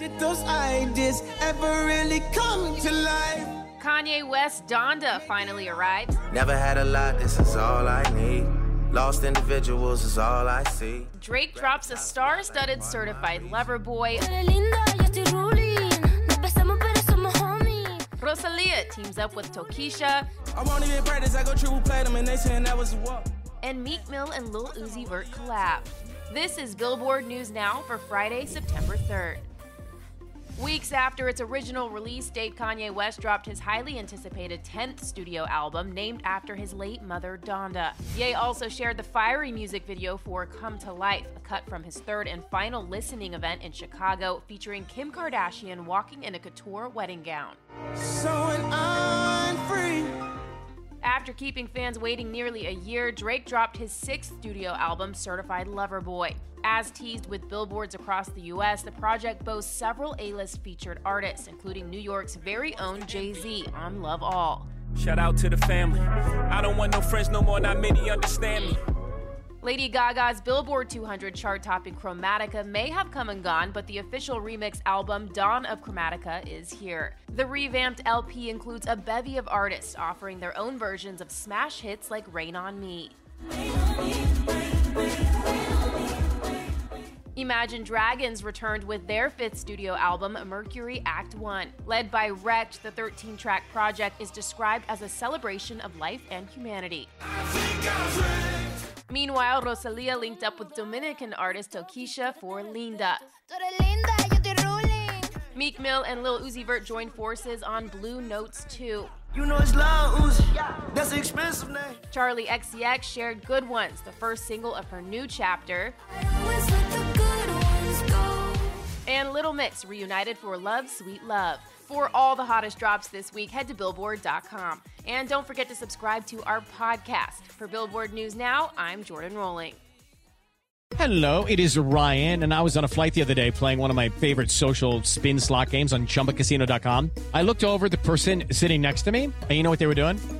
Did those ideas ever really come to life? Kanye West Donda finally arrived. Never had a lot, this is all I need. Lost individuals is all I see. Drake drops a star studded certified lover boy. Rosalia teams up with Tokischa. I won't even practice, I go triple platinum and they saying that was a walk. And Meek Mill and Lil Uzi Vert collab. This is Billboard News Now for Friday, September 3rd. Weeks after its original release date, Kanye West dropped his highly anticipated 10th studio album named after his late mother, Donda. Ye also shared the fiery music video for Come to Life, a cut from his third and final listening event in Chicago featuring Kim Kardashian walking in a couture wedding gown. So when I'm free. After keeping fans waiting nearly a year, Drake dropped his sixth studio album, Certified Lover Boy. As teased with billboards across the US, the project boasts several A list featured artists, including New York's very own Jay Z on Love All. Shout out to the family. I don't want no friends no more, not many understand me. Lady Gaga's Billboard 200 chart topping Chromatica may have come and gone, but the official remix album Dawn of Chromatica is here. The revamped LP includes a bevy of artists offering their own versions of smash hits like Rain on Me. Imagine Dragons returned with their fifth studio album, Mercury Act 1. Led by Wrecked, the 13 track project is described as a celebration of life and humanity. Meanwhile, Rosalia linked up with Dominican artist Tokischa for Linda. Meek Mill and Lil Uzi Vert joined forces on Blue Notes 2. You know it's loud, Uzi. That's an expensive name. Charli XCX shared Good Ones, the first single of her new chapter. And Little Mix reunited for Love Sweet Love. For all the hottest drops this week, head to Billboard.com. And don't forget to subscribe to our podcast. For Billboard News Now, I'm Jordan Rolling. Hello, it is Ryan, and I was on a flight the other day playing one of my favorite social spin slot games on chumbacasino.com. I looked over the person sitting next to me, and you know what they were doing?